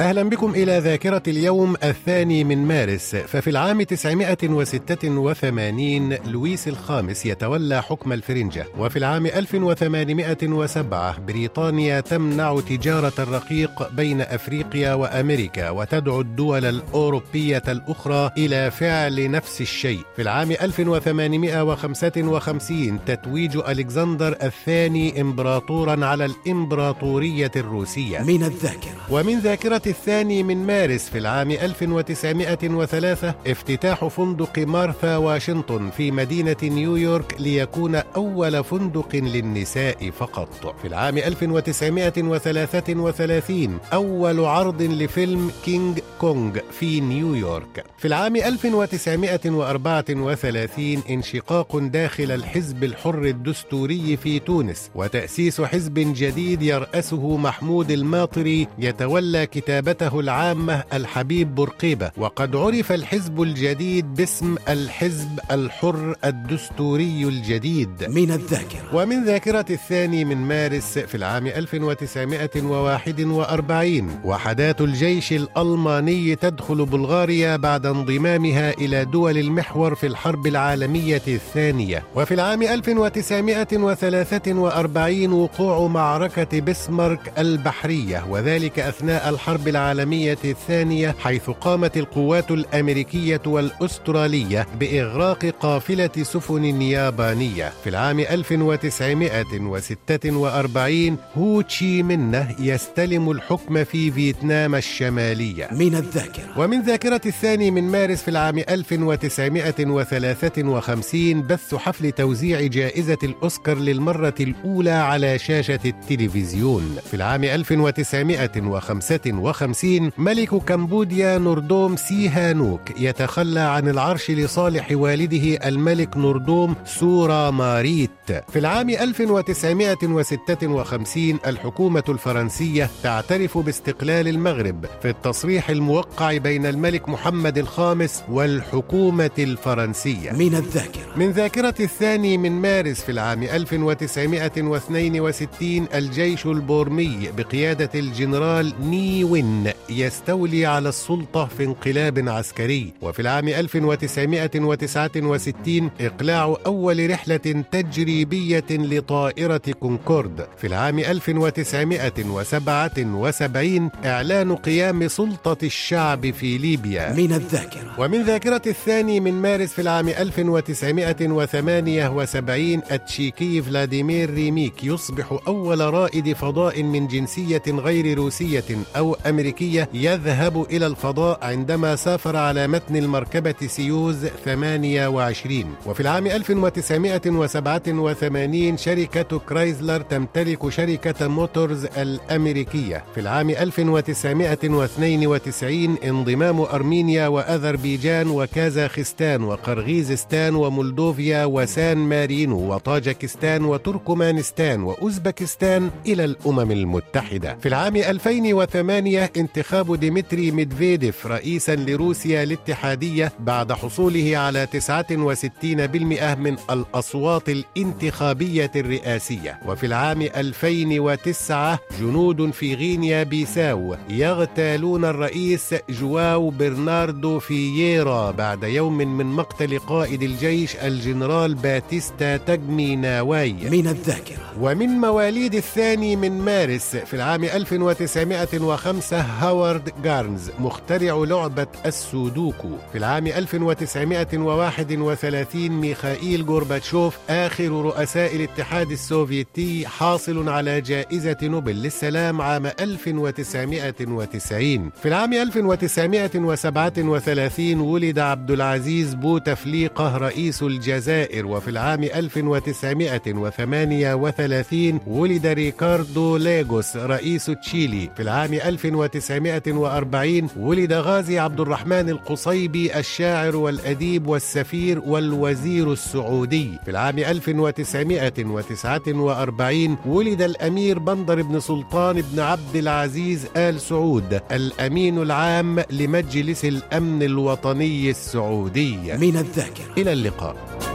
أهلا بكم إلى ذاكرة اليوم الثاني من مارس. ففي العام 986 لويس الخامس يتولى حكم الفرنجة. وفي العام 1807 بريطانيا تمنع تجارة الرقيق بين أفريقيا وأمريكا وتدعو الدول الأوروبية الأخرى إلى فعل نفس الشيء. في العام 1855 تتويج ألكسندر الثاني إمبراطورا على الإمبراطورية الروسية. من الذاكرة. ومن ذاكرة الثاني من مارس في العام 1903 افتتاح فندق مارثا واشنطن في مدينة نيويورك ليكون أول فندق للنساء فقط. في العام 1933 أول عرض لفيلم كينج كونغ في نيويورك. في العام 1934 انشقاق داخل الحزب الحر الدستوري في تونس وتأسيس حزب جديد يرأسه محمود الماطري يتولى كتاب كتابته العامة الحبيب بورقيبة. وقد عرف الحزب الجديد باسم الحزب الحر الدستوري الجديد. من الذاكرة. ومن ذاكرة الثاني من مارس في العام 1941 وحدات الجيش الألماني تدخل بلغاريا بعد انضمامها إلى دول المحور في الحرب العالمية الثانية. وفي العام 1943 وقوع معركة بسمارك البحرية. وذلك أثناء الحرب العالمية الثانية حيث قامت القوات الأمريكية والأسترالية بإغراق قافلة سفن يابانية في العام 1946 هو تشي منه يستلم الحكم في فيتنام الشمالية. من الذاكرة. ومن ذاكرة الثاني من مارس في العام 1953 بث حفل توزيع جائزة الأوسكار للمرة الأولى على شاشة التلفزيون. في العام 1955 1950 ملك كمبوديا نوردوم سيهانوك يتخلى عن العرش لصالح والده الملك نوردوم سورا ماريت. في العام 1956 الحكومة الفرنسية تعترف باستقلال المغرب في التصريح الموقع بين الملك محمد الخامس والحكومة الفرنسية. من الذاكرة. من ذاكرة الثاني من مارس في العام 1962 الجيش البورمي بقيادة الجنرال ني وين يستولي على السلطة في انقلاب عسكري. وفي العام 1969 إقلاع أول رحلة تجريبية لطائرة كونكورد. في العام 1977 إعلان قيام سلطة الشعب في ليبيا. من الذاكرة. ومن ذاكرة الثاني من مارس في العام 1978 التشيكي فلاديمير ريميك يصبح أول رائد فضاء من جنسية غير روسية أو أمريكية يذهب إلى الفضاء عندما سافر على متن المركبة سويوز 28 وفي العام 1987 شركة كرايزلر تمتلك شركة موتورز الأمريكية. في العام 1992 انضمام أرمينيا وأذربيجان وكازاخستان وقرغيزستان ومولدوفيا وسان مارينو وطاجكستان وتركمانستان وأوزبكستان إلى الأمم المتحدة. في العام 2008 انتخاب ديمتري ميدفيديف رئيسا لروسيا الاتحادية بعد حصوله على 69% من الأصوات الانتخابية الرئاسية. وفي العام 2009 جنود في غينيا بيساو يغتالون الرئيس جواو برناردو فييرا بعد يوم من مقتل قائد الجيش الجنرال باتيستا تجمي ناواي. من الذاكرة. ومن مواليد الثاني من مارس في العام 1905 هاورد جارنز مخترع لعبة السودوكو. في العام 1931 ميخائيل غورباتشوف آخر رؤساء الاتحاد السوفيتي حاصل على جائزة نوبل للسلام عام 1990 في العام 1937 ولد عبد العزيز بوتفليقة رئيس الجزائر. وفي العام 1938 ولد ريكاردو ليغوس رئيس تشيلي. في العام 1940 ولد غازي عبد الرحمن القصيبي الشاعر والأديب والسفير والوزير السعودي. في العام 1949 ولد الأمير بندر بن سلطان بن عبد العزيز آل سعود الأمين العام لمجلس الأمن الوطني السعودي. من الذاكرة. إلى اللقاء.